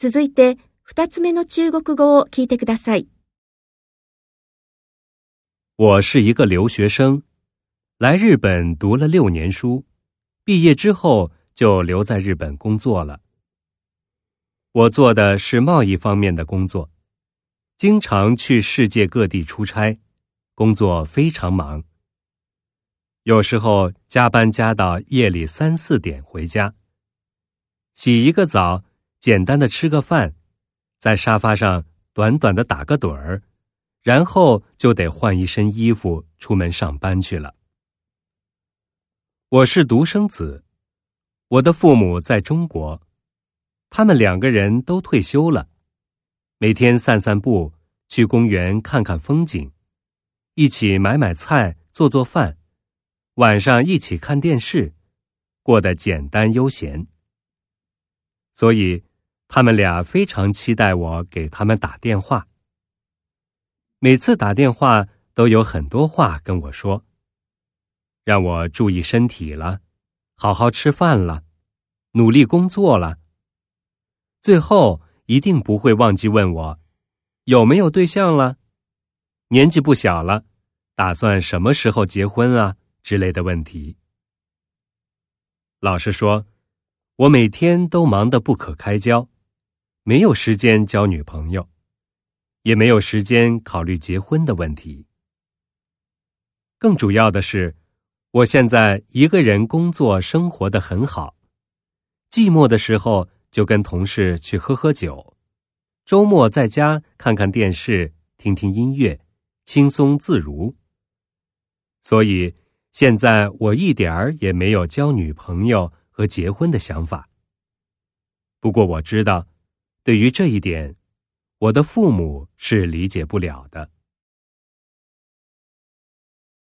続いて、二つ目の中国語を聞いてください。我是一个留学生，来日本读了六年书，毕业之后就留在日本工作了。我做的是贸易方面的工作，经常去世界各地出差，工作非常忙。有时候加班加到夜里三四点回家，洗一个澡， 简单的吃个饭，在沙发上短短的打个盹儿，然后就得换一身衣服出门上班去了。我是独生子，我的父母在中国。他们两个人都退休了，每天散散步，去公园看看风景，一起买买菜，做做饭，晚上一起看电视，过得简单悠闲。所以，他们俩非常期待我给他们打电话。每次打电话都有很多话跟我说，让我注意身体了，好好吃饭了，努力工作了。最后一定不会忘记问我有没有对象了，年纪不小了，打算什么时候结婚啊之类的问题。老实说，我每天都忙得不可开交，没有时间交女朋友，也没有时间考虑结婚的问题。更主要的是，我现在一个人工作生活的很好，寂寞的时候。就跟同事去喝喝酒，周末在家看看电视，听听音乐，轻松自如。所以现在我一点儿也没有交女朋友和结婚的想法。不过我知道，对于这一点，我的父母是理解不了的。